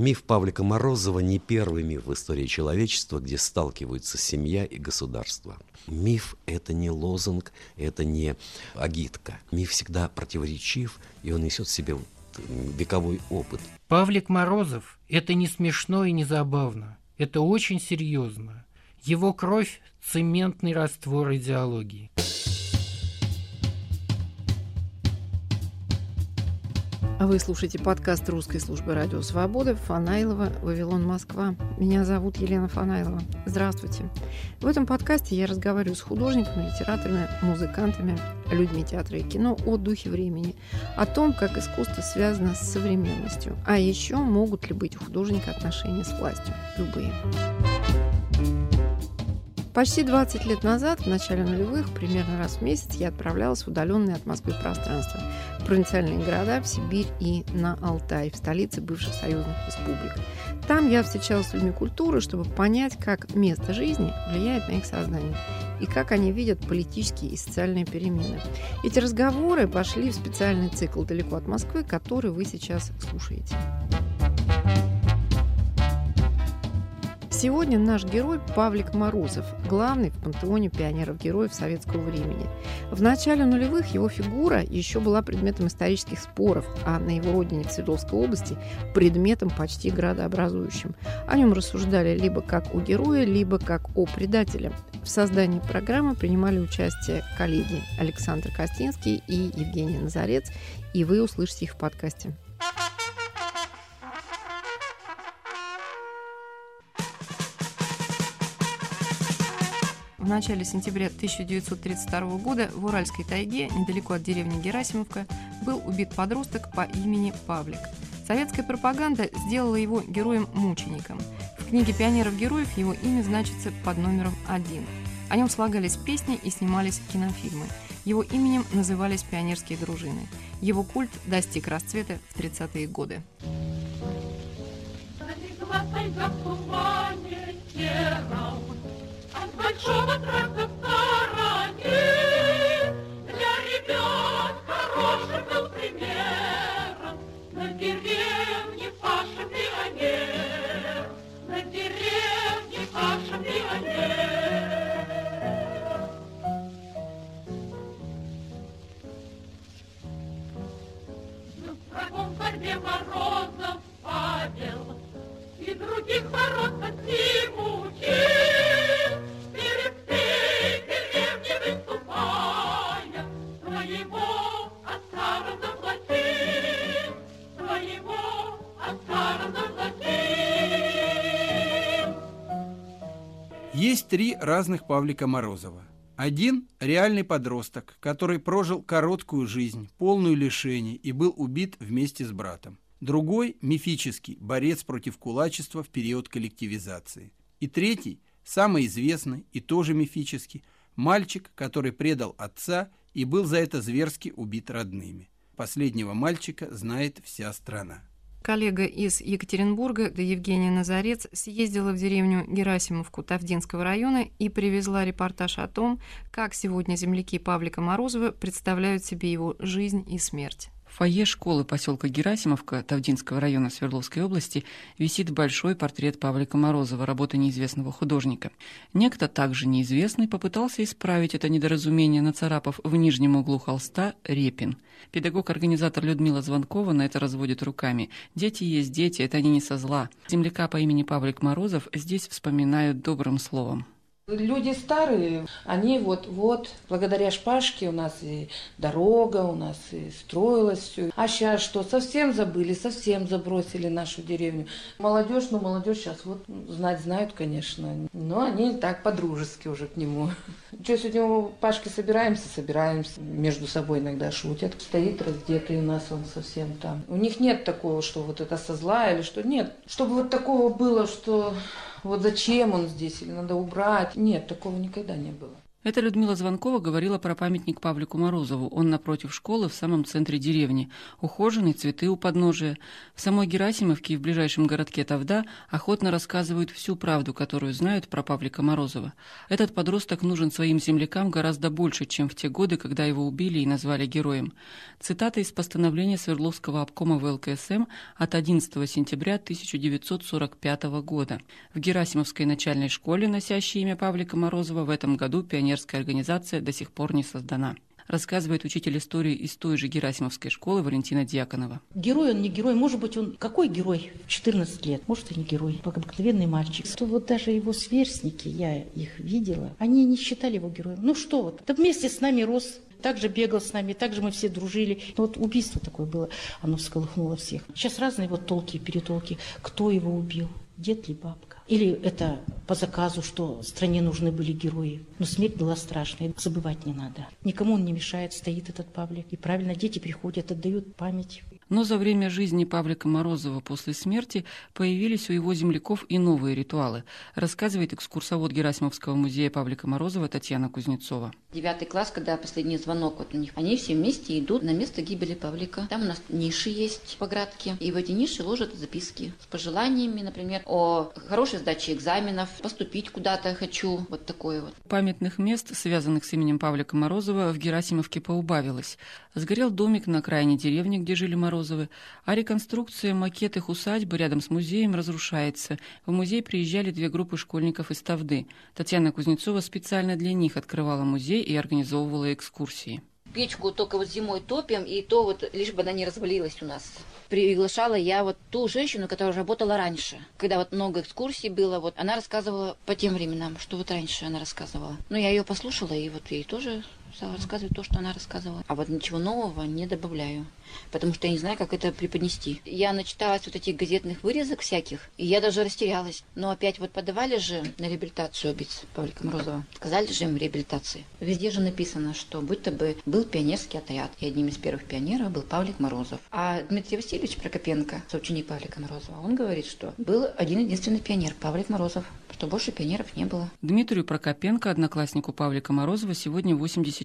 Миф Павлика Морозова не первый миф в истории человечества, где сталкиваются семья и государство. Миф – это не лозунг, это не агитка. Миф всегда противоречив, и он несет в себе вековой опыт. Павлик Морозов – это не смешно и не забавно. Это очень серьезно. Его кровь – цементный раствор идеологии. Вы слушаете подкаст русской службы радио «Свобода» Фанайлова, Вавилон, Москва. Меня зовут Елена Фанайлова. Здравствуйте. В этом подкасте я разговариваю с художниками, литераторами, музыкантами, людьми театра и кино о духе времени, о том, как искусство связано с современностью, а еще могут ли быть у художника отношения с властью. Любые. Почти 20 лет назад, в начале нулевых, примерно раз в месяц, я отправлялась в удаленные от Москвы пространства, в провинциальные города, в Сибирь и на Алтай, в столице бывших союзных республик. Там я встречалась с людьми культуры, чтобы понять, как место жизни влияет на их сознание и как они видят политические и социальные перемены. Эти разговоры пошли в специальный цикл «Далеко от Москвы», который вы сейчас слушаете. Сегодня наш герой Павлик Морозов, главный в пантеоне пионеров-героев советского времени. В начале нулевых его фигура еще была предметом исторических споров, а на его родине в Свердловской области – предметом почти градообразующим. О нем рассуждали либо как о герое, либо как о предателе. В создании программы принимали участие коллеги Александр Костинский и Евгений Назарец, и вы услышите их в подкасте. Начале сентября 1932 года в Уральской тайге, недалеко от деревни Герасимовка, был убит подросток по имени Павлик. Советская пропаганда сделала его героем-мучеником. В книге пионеров-героев его имя значится под номером один. О нем слагались песни и снимались кинофильмы. Его именем назывались пионерские дружины. Его культ достиг расцвета в 30-е годы. Сером большого трактора три разных Павлика Морозова. Один – реальный подросток, который прожил короткую жизнь, полную лишений и был убит вместе с братом. Другой – мифический, борец против кулачества в период коллективизации. И третий – самый известный и тоже мифический – мальчик, который предал отца и был за это зверски убит родными. Последнего мальчика знает вся страна. Коллега из Екатеринбурга, да Евгения Назарец, съездила в деревню Герасимовку Тавдинского района и привезла репортаж о том, как сегодня земляки Павлика Морозова представляют себе его жизнь и смерть. В фойе школы поселка Герасимовка Тавдинского района Свердловской области висит большой портрет Павлика Морозова, работы неизвестного художника. Некто также неизвестный попытался исправить это недоразумение, нацарапав в нижнем углу холста «Репин». Педагог-организатор Людмила Звонкова на это разводит руками. «Дети есть дети, это они не со зла». Земляка по имени Павлик Морозов здесь вспоминают добрым словом. Люди старые, они вот, вот, благодаря шпажке у нас и дорога, у нас и строилось все. А сейчас что, совсем забыли, совсем забросили нашу деревню. Молодежь, ну молодежь сейчас вот знать знают, конечно, но они так по-дружески уже к нему. Что, сегодня у Пашки собираемся, собираемся, между собой иногда шутят. Стоит раздетый у нас он совсем там. У них нет такого, что вот это со зла или что, нет. Чтобы вот такого было, что вот зачем он здесь, или надо убрать. Нет, такого никогда не было. Это Людмила Звонкова говорила про памятник Павлику Морозову. Он напротив школы в самом центре деревни. Ухоженный, цветы у подножия. В самой Герасимовке и в ближайшем городке Тавда охотно рассказывают всю правду, которую знают про Павлика Морозова. Этот подросток нужен своим землякам гораздо больше, чем в те годы, когда его убили и назвали героем. Цитата из постановления Свердловского обкома ВЛКСМ от 11 сентября 1945 года. В Герасимовской начальной школе, носящей имя Павлика Морозова, в этом году пионер пионерская организация до сих пор не создана рассказывает учитель истории из той же Герасимовской школы Валентина Дьяконова. Герой он не герой, может быть он какой герой? 14 лет, может и не герой, обыкновенный мальчик. То вот даже его сверстники, я их видела, они не считали его героем. Ну что вот, да вместе с нами рос, также бегал с нами, также мы все дружили. Но вот убийство такое было, оно всколыхнуло всех. Сейчас разные вот толки и перетолки, кто его убил, дед ли бабка. Или это по заказу, что стране нужны были герои. Но смерть была страшная, забывать не надо. Никому он не мешает, стоит этот Павлик. И правильно, дети приходят, отдают память. Но за время жизни Павлика Морозова после смерти появились у его земляков и новые ритуалы, рассказывает экскурсовод Герасимовского музея Павлика Морозова Татьяна Кузнецова. Девятый класс, когда последний звонок вот у них, они все вместе идут на место гибели Павлика. Там у нас ниши есть по градке, и в эти ниши ложат записки с пожеланиями, например, о хорошей сдаче экзаменов, поступить куда-то хочу, вот такое вот. Памятных мест, связанных с именем Павлика Морозова, в Герасимовке поубавилось. Сгорел домик на окраине деревни, где жили Морозовы, а реконструкция, макет их усадьбы рядом с музеем разрушается. В музей приезжали две группы школьников из Тавды. Татьяна Кузнецова специально для них открывала музей и организовывала экскурсии. Печку только вот зимой топим, и то вот лишь бы она не развалилась у нас. Приглашала я вот ту женщину, которая работала раньше. Когда вот много экскурсий было, вот она рассказывала по тем временам, что вот раньше она рассказывала. Ну, я ее послушала, и вот ей тоже стала рассказывать то, что она рассказывала. А вот ничего нового не добавляю, потому что я не знаю, как это преподнести. Я начиталась вот этих газетных вырезок всяких, и я даже растерялась. Но опять вот подавали же на реабилитацию убийц Павлика Морозова. Сказали же им реабилитации. Везде же написано, что будто бы был пионерский отряд, и одним из первых пионеров был Павлик Морозов. А Дмитрий Васильевич Прокопенко, соученик Павлика Морозова, он говорит, что был один единственный пионер Павлик Морозов что больше пионеров не было. Дмитрию Прокопенко, однокласснику Павлика Морозова, сегодня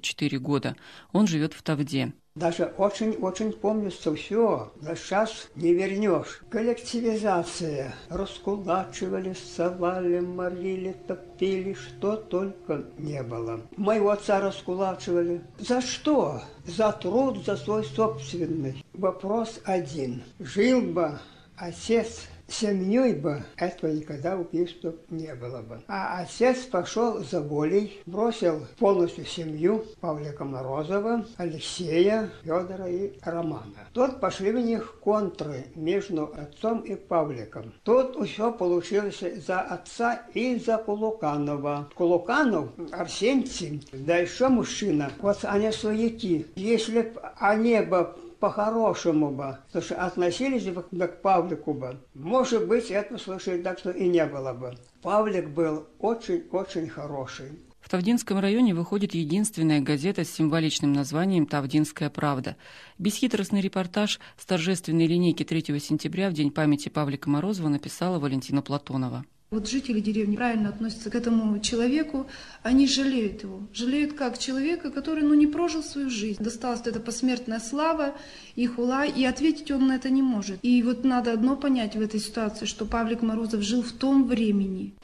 84 года. Он живет в Тавде. Даже очень-очень помнится все, но сейчас не вернешь. Коллективизация. Раскулачивали, совали, морили, топили, что только не было. Моего отца раскулачивали. За что? За труд, за свой собственный. Вопрос один. Жил бы отец семьей бы этого никогда убийства не было бы. А отец пошел за волей, бросил полностью семью Павлика Морозова, Алексея, Федора и Романа. Тут пошли в них контры между отцом и Павликом. Тут все получилось за отца и за Кулуканова. Кулуканов, Арсентий, да еще мужчина, вот они свояки. Если бы они бы по-хорошему бы, потому что относились бы к Павлику бы. Может быть, это слушали так, что и не было бы. Павлик был очень-очень хороший. В Тавдинском районе выходит единственная газета с символичным названием «Тавдинская правда». Бесхитростный репортаж с торжественной линейки 3 сентября в День памяти Павлика Морозова написала Валентина Платонова. Вот жители деревни правильно относятся к этому человеку, они жалеют его. Жалеют как человека, который ну, не прожил свою жизнь. Досталась эта посмертная слава и хула, и ответить он на это не может. И вот надо одно понять в этой ситуации, что Павлик Морозов жил в том времени.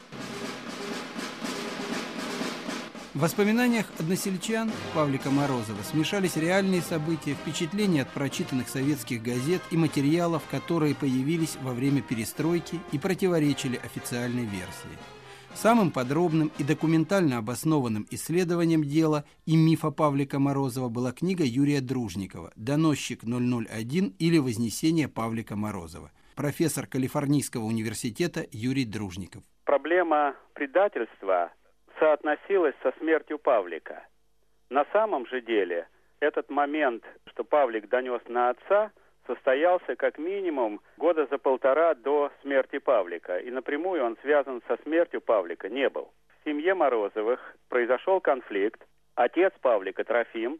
В воспоминаниях односельчан Павлика Морозова смешались реальные события, впечатления от прочитанных советских газет и материалов, которые появились во время перестройки и противоречили официальной версии. Самым подробным и документально обоснованным исследованием дела и мифа Павлика Морозова была книга Юрия Дружникова «Доносчик 001» или «Вознесение Павлика Морозова». Профессор Калифорнийского университета Юрий Дружников. Проблема предательства соотносилось со смертью Павлика. На самом же деле этот момент, что Павлик донес на отца, состоялся как минимум года за полтора до смерти Павлика, и напрямую он связан со смертью Павлика не был. В семье Морозовых произошел конфликт, отец Павлика, Трофим,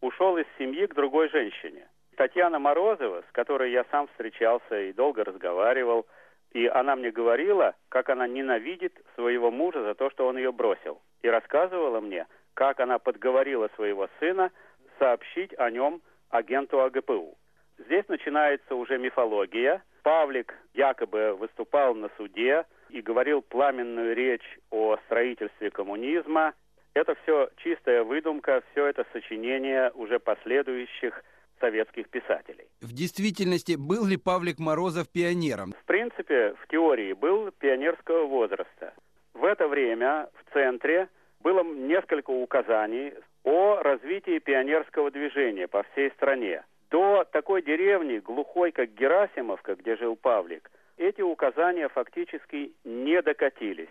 ушел из семьи к другой женщине. Татьяна Морозова, с которой я сам встречался и долго разговаривал, и она мне говорила, как она ненавидит своего мужа за то, что он ее бросил. И рассказывала мне, как она подговорила своего сына сообщить о нем агенту АГПУ. Здесь начинается уже мифология. Павлик якобы выступал на суде и говорил пламенную речь о строительстве коммунизма. Это все чистая выдумка, все это сочинение уже последующих советских писателей. В действительности был ли Павлик Морозов пионером? В принципе, в теории был пионерского возраста. В это время в центре было несколько указаний о развитии пионерского движения по всей стране. До такой деревни, глухой, как Герасимовка, где жил Павлик, эти указания фактически не докатились.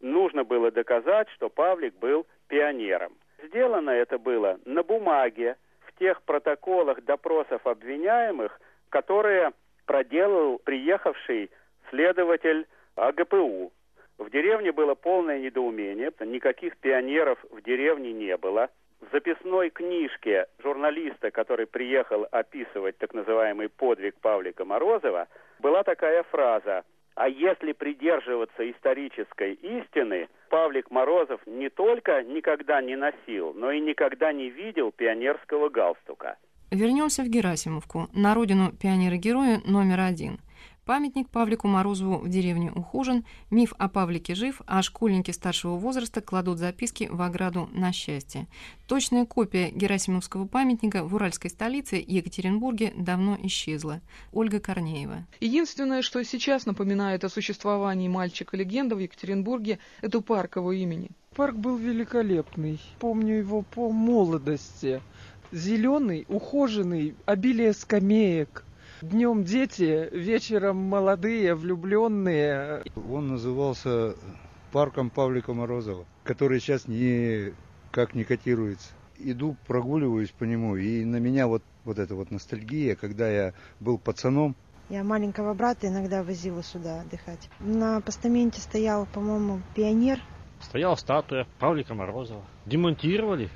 Нужно было доказать, что Павлик был пионером. Сделано это было на бумаге, тех протоколах допросов обвиняемых, которые проделал приехавший следователь АГПУ. В деревне было полное недоумение, никаких пионеров в деревне не было. В записной книжке журналиста, который приехал описывать так называемый подвиг Павлика Морозова, была такая фраза «А если придерживаться исторической истины, Павлик Морозов не только никогда не носил, но и никогда не видел пионерского галстука». Вернемся в Герасимовку, на родину пионера-героя номер один – Памятник Павлику Морозову в деревне ухожен, миф о Павлике жив, а школьники старшего возраста кладут записки в ограду на счастье. Точная копия Герасимовского памятника в уральской столице Екатеринбурге давно исчезла. Ольга Корнеева. Единственное, что сейчас напоминает о существовании мальчика-легенда в Екатеринбурге, это парк его имени. Парк был великолепный. Помню его по молодости. Зеленый, ухоженный, обилие скамеек, Днем дети, вечером молодые, влюбленные. Он назывался парком Павлика Морозова, который сейчас никак не котируется. Иду, прогуливаюсь по нему, и на меня вот, вот эта вот ностальгия, когда я был пацаном. Я маленького брата иногда возила сюда отдыхать. На постаменте стоял, по-моему, пионер. Стояла статуя Павлика Морозова. Демонтировали,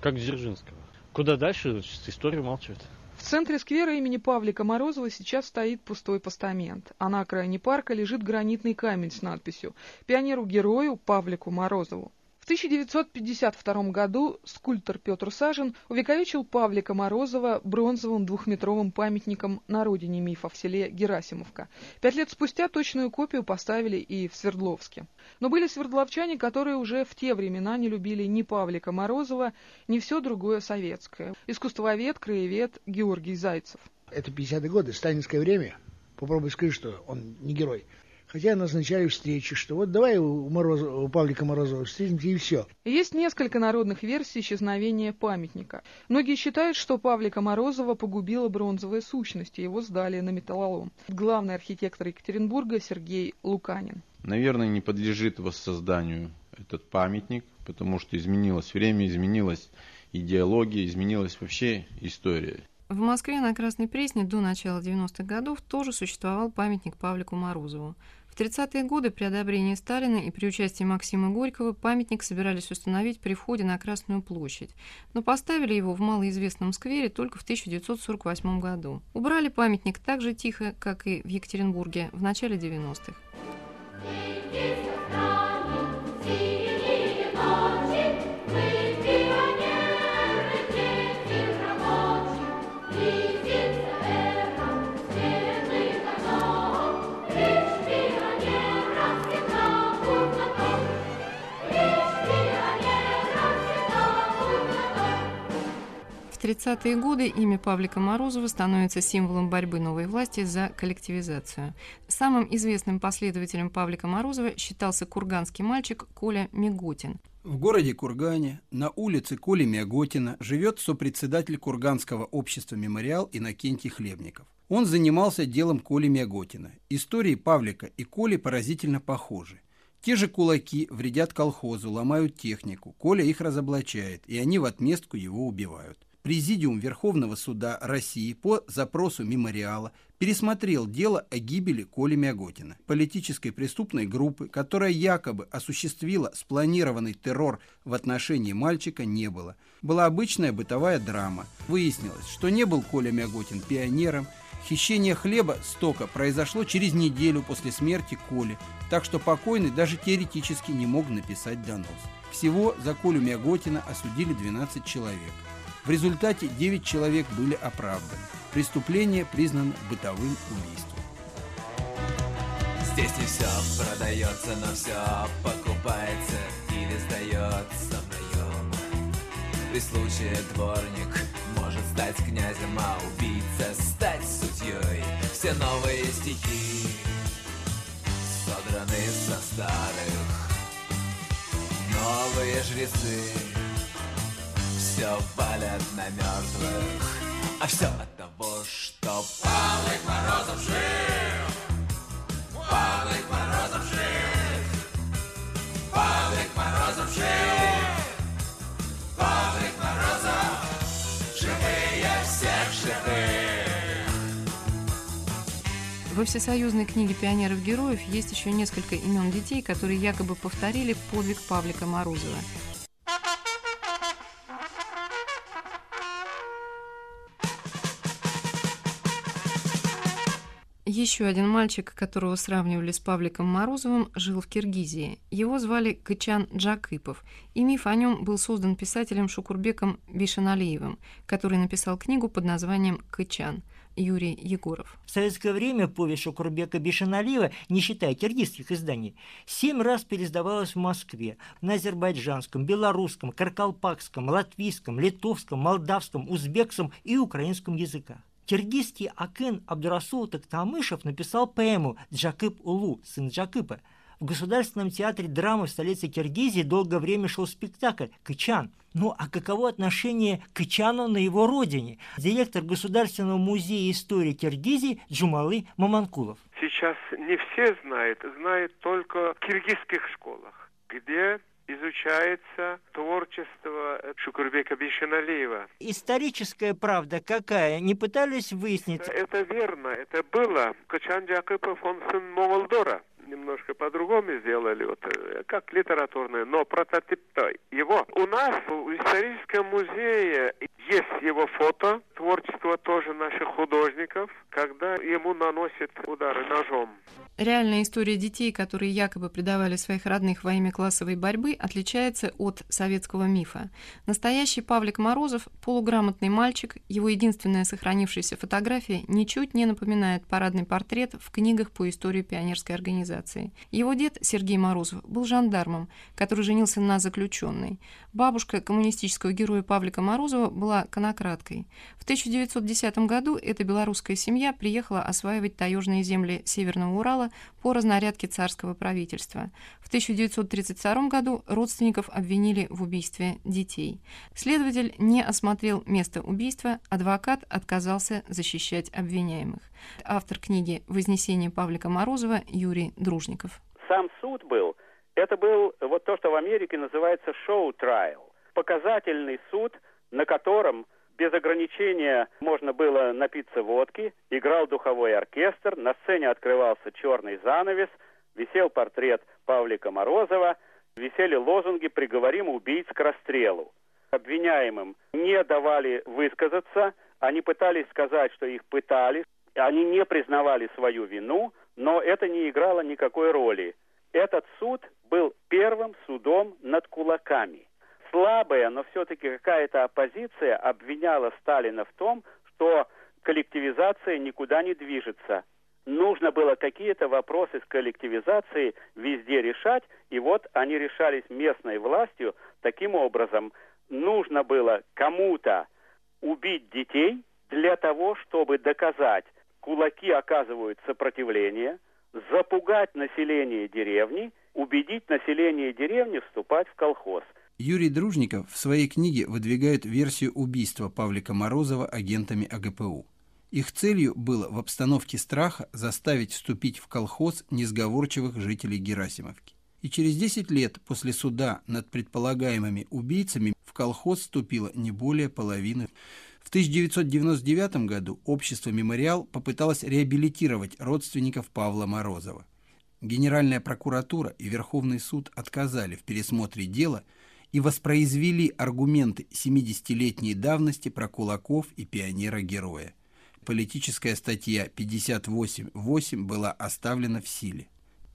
как Дзержинского. Куда дальше, история молчит. В центре сквера имени Павлика Морозова сейчас стоит пустой постамент, а на окраине парка лежит гранитный камень с надписью «Пионеру-герою Павлику Морозову». В 1952 году скульптор Петр Сажин увековечил Павлика Морозова бронзовым двухметровым памятником на родине мифа в селе Герасимовка. Пять лет спустя точную копию поставили и в Свердловске. Но были свердловчане, которые уже в те времена не любили ни Павлика Морозова, ни все другое советское. Искусствовед, краевед Георгий Зайцев. Это 50-е годы, сталинское время. Попробуй скажи, что он не герой. Хотя назначали встречи, что вот давай у, Морозова, у Павлика Морозова встретимся и все. Есть несколько народных версий исчезновения памятника. Многие считают, что Павлика Морозова погубила бронзовая сущность, и его сдали на металлолом. Главный архитектор Екатеринбурга Сергей Луканин. Наверное, не подлежит воссозданию этот памятник, потому что изменилось время, изменилась идеология, изменилась вообще история. В Москве на Красной Пресне до начала 90-х годов тоже существовал памятник Павлику Морозову. В 30-е годы при одобрении Сталина и при участии Максима Горького памятник собирались установить при входе на Красную площадь, но поставили его в малоизвестном сквере только в 1948 году. Убрали памятник так же тихо, как и в Екатеринбурге в начале 90-х. 30-е годы имя Павлика Морозова становится символом борьбы новой власти за коллективизацию. Самым известным последователем Павлика Морозова считался курганский мальчик Коля Миготин. В городе Кургане на улице Коли Мяготина живет сопредседатель Курганского общества «Мемориал» Иннокентий Хлебников. Он занимался делом Коли Мяготина. Истории Павлика и Коли поразительно похожи. Те же кулаки вредят колхозу, ломают технику. Коля их разоблачает, и они в отместку его убивают. Президиум Верховного суда России по запросу мемориала пересмотрел дело о гибели Коли Мяготина, политической преступной группы, которая якобы осуществила спланированный террор в отношении мальчика, не было. Была обычная бытовая драма. Выяснилось, что не был Коля Мяготин пионером, Хищение хлеба стока произошло через неделю после смерти Коли, так что покойный даже теоретически не мог написать донос. Всего за Колю Мяготина осудили 12 человек. В результате 9 человек были оправданы. Преступление признано бытовым убийством. Здесь не все продается, но все покупается или сдается наем. При случае дворник может стать князем, а убийца стать судьей. Все новые стихи содраны со старых. Новые жрецы все валят на мертвых. А все от того, что Павлик Морозов жив. Павлик Морозов жив. Павлик Морозов жив. Павлик Морозов. Живые всех живых. Во всесоюзной книге пионеров-героев есть еще несколько имен детей, которые якобы повторили подвиг Павлика Морозова. Еще один мальчик, которого сравнивали с Павликом Морозовым, жил в Киргизии. Его звали Кычан Джакыпов, и миф о нем был создан писателем Шукурбеком Бишаналиевым, который написал книгу под названием «Кычан». Юрий Егоров. В советское время повесть Шукурбека Бишаналиева, не считая киргизских изданий, семь раз переиздавалась в Москве, на азербайджанском, белорусском, каркалпакском, латвийском, литовском, молдавском, узбекском и украинском языках. Киргизский Акын Абдурасул Токтамышев написал поэму «Джакып Улу», сын Джакыпа. В Государственном театре драмы в столице Киргизии долгое время шел спектакль «Кычан». Ну а каково отношение к Кычану на его родине? Директор Государственного музея истории Киргизии Джумалы Маманкулов. Сейчас не все знают, знают только в киргизских школах, где изучается творчество Шукурбека Бишаналиева. Историческая правда какая? Не пытались выяснить? Это верно, это было. Качан Джакыпов, он сын Моголдора немножко по-другому сделали, вот, как литературное, но прототип-то его. У нас в историческом музее есть его фото, творчество тоже наших художников, когда ему наносят удары ножом. Реальная история детей, которые якобы предавали своих родных во имя классовой борьбы, отличается от советского мифа. Настоящий Павлик Морозов – полуграмотный мальчик, его единственная сохранившаяся фотография ничуть не напоминает парадный портрет в книгах по истории пионерской организации. Его дед, Сергей Морозов, был жандармом, который женился на заключенной. Бабушка коммунистического героя Павлика Морозова была конократкой. В 1910 году эта белорусская семья приехала осваивать таежные земли Северного Урала по разнарядке царского правительства. В 1932 году родственников обвинили в убийстве детей. Следователь не осмотрел место убийства, адвокат отказался защищать обвиняемых. Автор книги «Вознесение Павлика Морозова» Юрий Дружников. Сам суд был, это был вот то, что в Америке называется шоу-трайл, показательный суд, на котором без ограничения можно было напиться водки, играл духовой оркестр, на сцене открывался черный занавес, висел портрет Павлика Морозова, висели лозунги «Приговорим убийц к расстрелу». Обвиняемым не давали высказаться, они пытались сказать, что их пытали, они не признавали свою вину, но это не играло никакой роли. Этот суд был первым судом над кулаками – слабая, но все-таки какая-то оппозиция обвиняла Сталина в том, что коллективизация никуда не движется. Нужно было какие-то вопросы с коллективизацией везде решать, и вот они решались местной властью таким образом. Нужно было кому-то убить детей для того, чтобы доказать, кулаки оказывают сопротивление, запугать население деревни, убедить население деревни вступать в колхоз – Юрий Дружников в своей книге выдвигает версию убийства Павлика Морозова агентами АГПУ. Их целью было в обстановке страха заставить вступить в колхоз несговорчивых жителей Герасимовки. И через 10 лет после суда над предполагаемыми убийцами в колхоз вступило не более половины. В 1999 году общество «Мемориал» попыталось реабилитировать родственников Павла Морозова. Генеральная прокуратура и Верховный суд отказали в пересмотре дела – и воспроизвели аргументы 70-летней давности про кулаков и пионера-героя. Политическая статья 58.8 была оставлена в силе.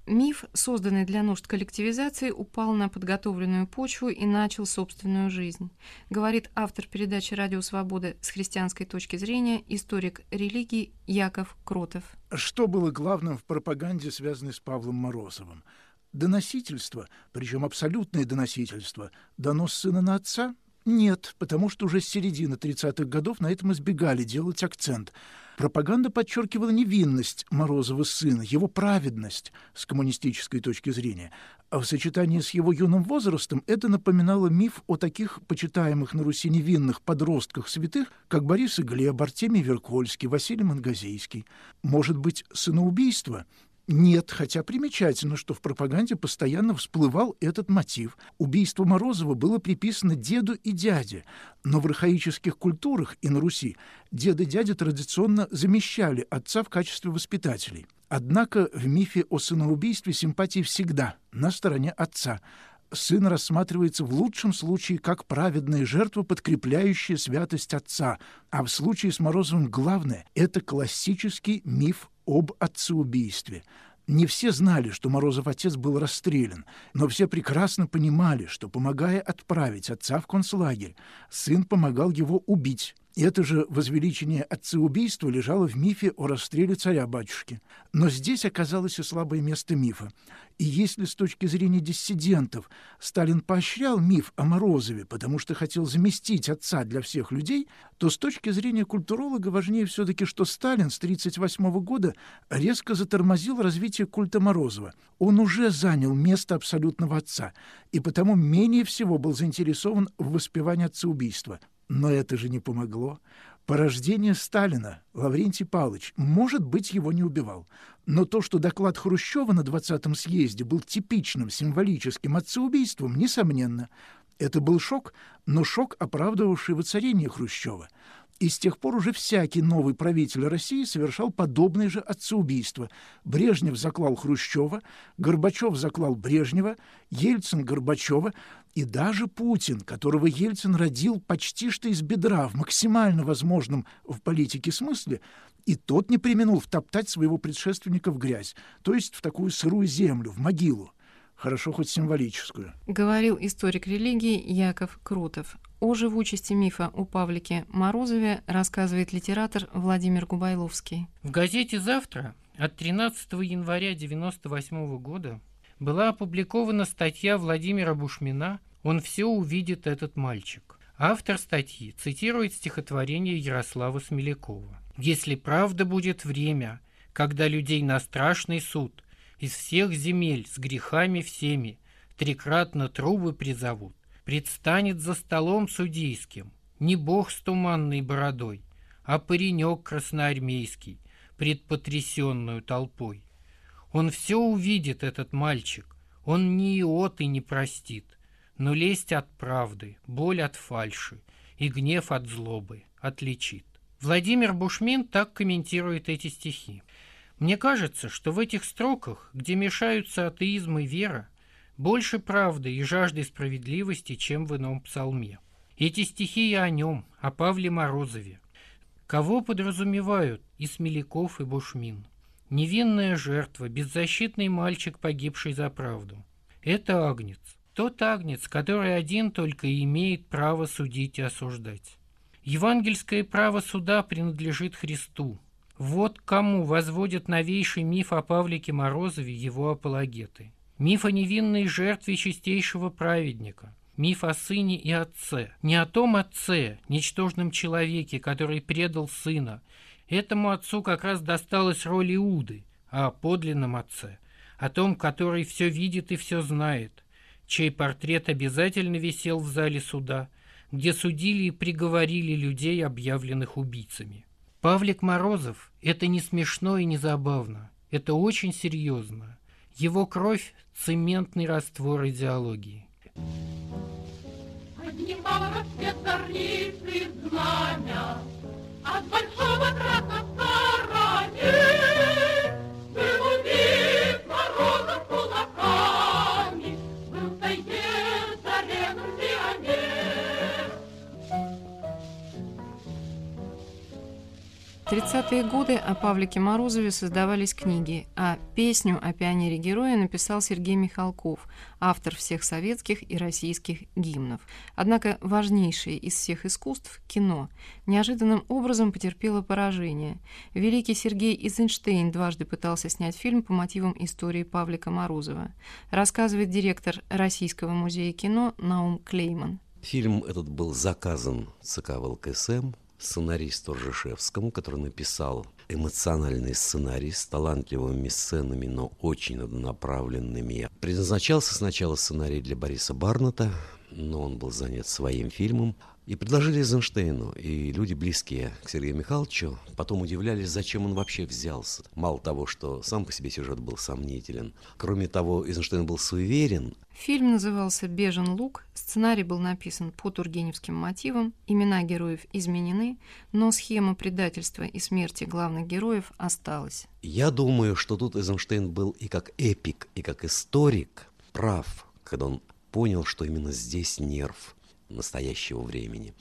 Миф, созданный для нужд коллективизации, упал на подготовленную почву и начал собственную жизнь, говорит автор передачи «Радио Свобода» с христианской точки зрения, историк религии Яков Кротов. Что было главным в пропаганде, связанной с Павлом Морозовым? Доносительство, причем абсолютное доносительство, донос сына на отца? Нет, потому что уже с середины 30-х годов на этом избегали делать акцент – Пропаганда подчеркивала невинность Морозова сына, его праведность с коммунистической точки зрения, а в сочетании с его юным возрастом это напоминало миф о таких почитаемых на Руси невинных подростках святых, как Борис и Глеб, Артемий Веркольский, Василий Мангазейский. Может быть, сыноубийство нет, хотя примечательно, что в пропаганде постоянно всплывал этот мотив. Убийство Морозова было приписано деду и дяде, но в архаических культурах и на Руси деды и дяди традиционно замещали отца в качестве воспитателей. Однако в мифе о сыноубийстве симпатии всегда на стороне отца. Сын рассматривается в лучшем случае как праведная жертва, подкрепляющая святость отца, а в случае с Морозовым главное – это классический миф об отцеубийстве. Не все знали, что Морозов отец был расстрелян, но все прекрасно понимали, что, помогая отправить отца в концлагерь, сын помогал его убить, это же возвеличение отцеубийства лежало в мифе о расстреле царя-батюшки. Но здесь оказалось и слабое место мифа. И если с точки зрения диссидентов Сталин поощрял миф о Морозове, потому что хотел заместить отца для всех людей, то с точки зрения культуролога важнее все-таки, что Сталин с 1938 года резко затормозил развитие культа Морозова. Он уже занял место абсолютного отца, и потому менее всего был заинтересован в воспевании отцеубийства. Но это же не помогло. Порождение Сталина Лаврентий Павлович, может быть, его не убивал. Но то, что доклад Хрущева на 20-м съезде был типичным символическим отцеубийством, несомненно. Это был шок, но шок, оправдывавший воцарение Хрущева – и с тех пор уже всякий новый правитель России совершал подобное же отцеубийство. Брежнев заклал Хрущева, Горбачев заклал Брежнева, Ельцин Горбачева и даже Путин, которого Ельцин родил почти что из бедра в максимально возможном в политике смысле, и тот не применил втоптать своего предшественника в грязь, то есть в такую сырую землю, в могилу хорошо хоть символическую. Говорил историк религии Яков Крутов. О живучести мифа о Павлике Морозове рассказывает литератор Владимир Губайловский. В газете «Завтра» от 13 января 1998 года была опубликована статья Владимира Бушмина «Он все увидит, этот мальчик». Автор статьи цитирует стихотворение Ярослава Смелякова. «Если правда будет время, когда людей на страшный суд из всех земель с грехами всеми трикратно трубы призовут, предстанет за столом судейским не бог с туманной бородой, а паренек красноармейский пред потрясенную толпой. Он все увидит, этот мальчик, он ни иот и не простит, но лесть от правды, боль от фальши и гнев от злобы отличит. Владимир Бушмин так комментирует эти стихи. Мне кажется, что в этих строках, где мешаются атеизм и вера, больше правды и жажды справедливости, чем в ином псалме. Эти стихи о нем, о Павле Морозове. Кого подразумевают и Смеляков, и Бушмин? Невинная жертва, беззащитный мальчик, погибший за правду. Это агнец. Тот агнец, который один только имеет право судить и осуждать. Евангельское право суда принадлежит Христу. Вот кому возводят новейший миф о Павлике Морозове его апологеты – Миф о невинной жертве чистейшего праведника. Миф о сыне и отце. Не о том отце, ничтожном человеке, который предал сына. Этому отцу как раз досталась роль Иуды, о подлинном отце. О том, который все видит и все знает, чей портрет обязательно висел в зале суда, где судили и приговорили людей, объявленных убийцами. Павлик Морозов – это не смешно и не забавно. Это очень серьезно. Его кровь – цементный раствор идеологии. Поднимал рассвет зорнистый знамя От большого красного 30-е годы о Павлике Морозове создавались книги, а песню о пионере-герое написал Сергей Михалков, автор всех советских и российских гимнов. Однако важнейшее из всех искусств – кино – неожиданным образом потерпело поражение. Великий Сергей Эйзенштейн дважды пытался снять фильм по мотивам истории Павлика Морозова. Рассказывает директор Российского музея кино Наум Клейман. Фильм этот был заказан ЦК ВЛКСМ сценаристу Ржешевскому, который написал эмоциональный сценарий с талантливыми сценами, но очень однонаправленными. Предназначался сначала сценарий для Бориса Барната, но он был занят своим фильмом. И предложили Эйзенштейну, и люди, близкие к Сергею Михайловичу, потом удивлялись, зачем он вообще взялся. Мало того, что сам по себе сюжет был сомнителен. Кроме того, Эйзенштейн был суеверен. Фильм назывался «Бежен лук», сценарий был написан по тургеневским мотивам, имена героев изменены, но схема предательства и смерти главных героев осталась. Я думаю, что тут Эйзенштейн был и как эпик, и как историк прав, когда он понял, что именно здесь нерв – настоящего времени.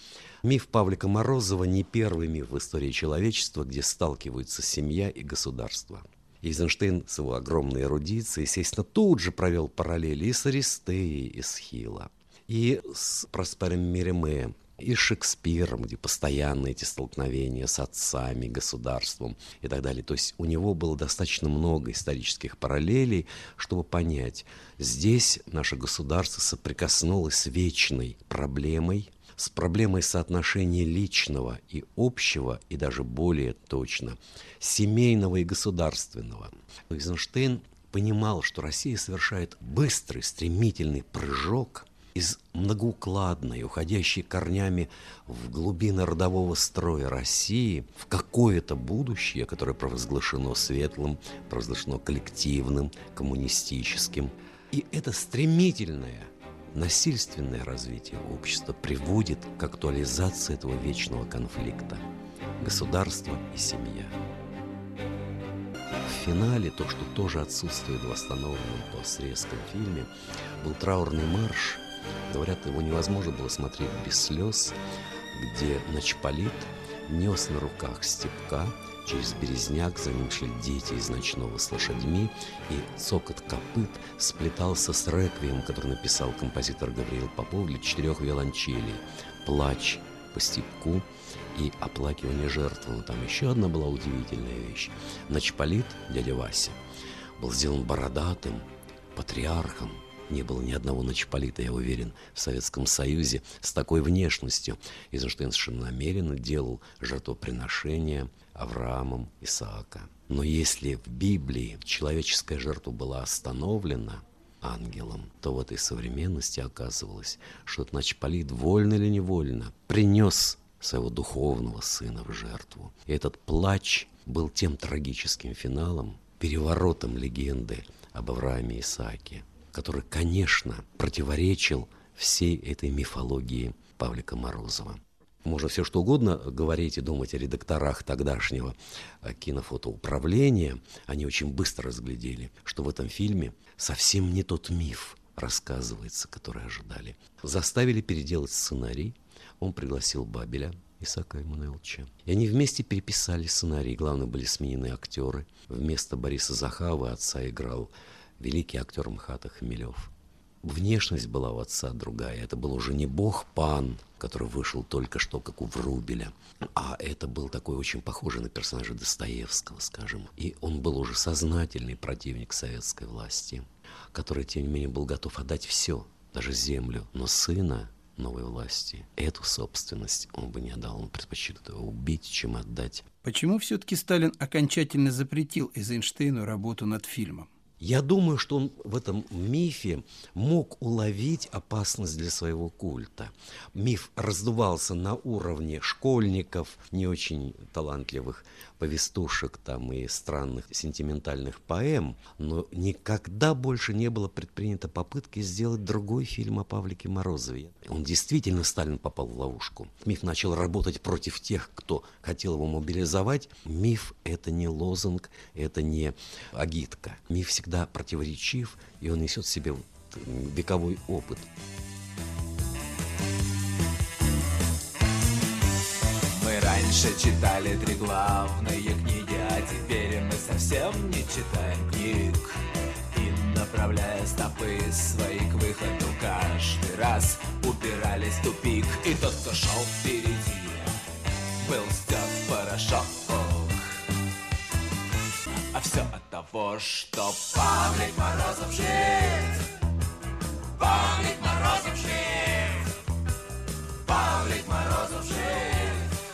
Миф Павлика Морозова не первый миф в истории человечества, где сталкиваются семья и государство. Эйзенштейн с его огромной эрудицией, естественно, тут же провел параллели и с Аристеей и с Хила, и с Проспером Мереме, и Шекспиром, где постоянно эти столкновения с отцами, государством и так далее. То есть у него было достаточно много исторических параллелей, чтобы понять, здесь наше государство соприкоснулось с вечной проблемой, с проблемой соотношения личного и общего, и даже более точно, семейного и государственного. Эйзенштейн понимал, что Россия совершает быстрый, стремительный прыжок из многоукладной, уходящей корнями в глубины родового строя России, в какое-то будущее, которое провозглашено светлым, провозглашено коллективным, коммунистическим. И это стремительное, насильственное развитие общества приводит к актуализации этого вечного конфликта – государство и семья. В финале то, что тоже отсутствует в восстановленном по срезкам фильме, был траурный марш – Говорят, его невозможно было смотреть без слез, где Ночполит нес на руках степка, через березняк за ним шли дети из ночного с лошадьми, и цокот копыт сплетался с реквием, который написал композитор Гавриил Попов для четырех виолончелей. Плач по степку и оплакивание жертвы. Там еще одна была удивительная вещь. Ночполит, дядя Вася, был сделан бородатым, патриархом, не было ни одного ночполита, я уверен, в Советском Союзе с такой внешностью. Эйзенштейн совершенно намеренно делал жертвоприношения Авраамом Исаака. Но если в Библии человеческая жертва была остановлена ангелом, то в этой современности оказывалось, что этот вольно или невольно, принес своего духовного сына в жертву. И этот плач был тем трагическим финалом, переворотом легенды об Аврааме Исааке который, конечно, противоречил всей этой мифологии Павлика Морозова. Можно все что угодно говорить и думать о редакторах тогдашнего э, кинофотоуправления. Они очень быстро разглядели, что в этом фильме совсем не тот миф рассказывается, который ожидали. Заставили переделать сценарий. Он пригласил Бабеля, Исаака Эммануиловича. И они вместе переписали сценарий. Главное, были сменены актеры. Вместо Бориса Захава отца играл великий актер МХАТа Хмелев. Внешность была у отца другая. Это был уже не бог-пан, который вышел только что, как у Врубеля, а это был такой очень похожий на персонажа Достоевского, скажем. И он был уже сознательный противник советской власти, который, тем не менее, был готов отдать все, даже землю, но сына новой власти. Эту собственность он бы не отдал, он предпочел его убить, чем отдать. Почему все-таки Сталин окончательно запретил Эйзенштейну работу над фильмом? Я думаю, что он в этом мифе мог уловить опасность для своего культа. Миф раздувался на уровне школьников, не очень талантливых повестушек там и странных сентиментальных поэм, но никогда больше не было предпринято попытки сделать другой фильм о Павлике Морозове. Он действительно, Сталин попал в ловушку. Миф начал работать против тех, кто хотел его мобилизовать. Миф – это не лозунг, это не агитка. Миф всегда противоречив, и он несет в себе вековой опыт. Мы раньше читали три главные книги, а теперь мы совсем не читаем книг. И направляя стопы свои к выходу, каждый раз упирались в тупик. И тот, кто шел впереди, был стерт порошок. А все от того, что Павлик Морозов жив. Павлик Морозов жив. Павлик Морозов жив.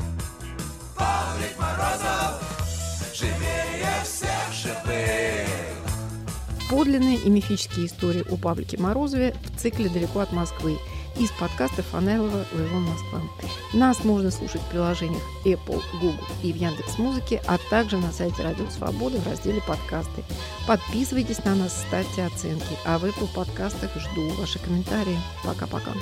Павлик Морозов живее всех живых. Подлинные и мифические истории о Павлике Морозове в цикле «Далеко от Москвы» из подкаста Фанелова «Вавилон Москва». Нас можно слушать в приложениях Apple, Google и в Яндекс Музыке, а также на сайте Радио Свобода в разделе «Подкасты». Подписывайтесь на нас, ставьте оценки. А в Apple подкастах жду ваши комментарии. Пока-пока.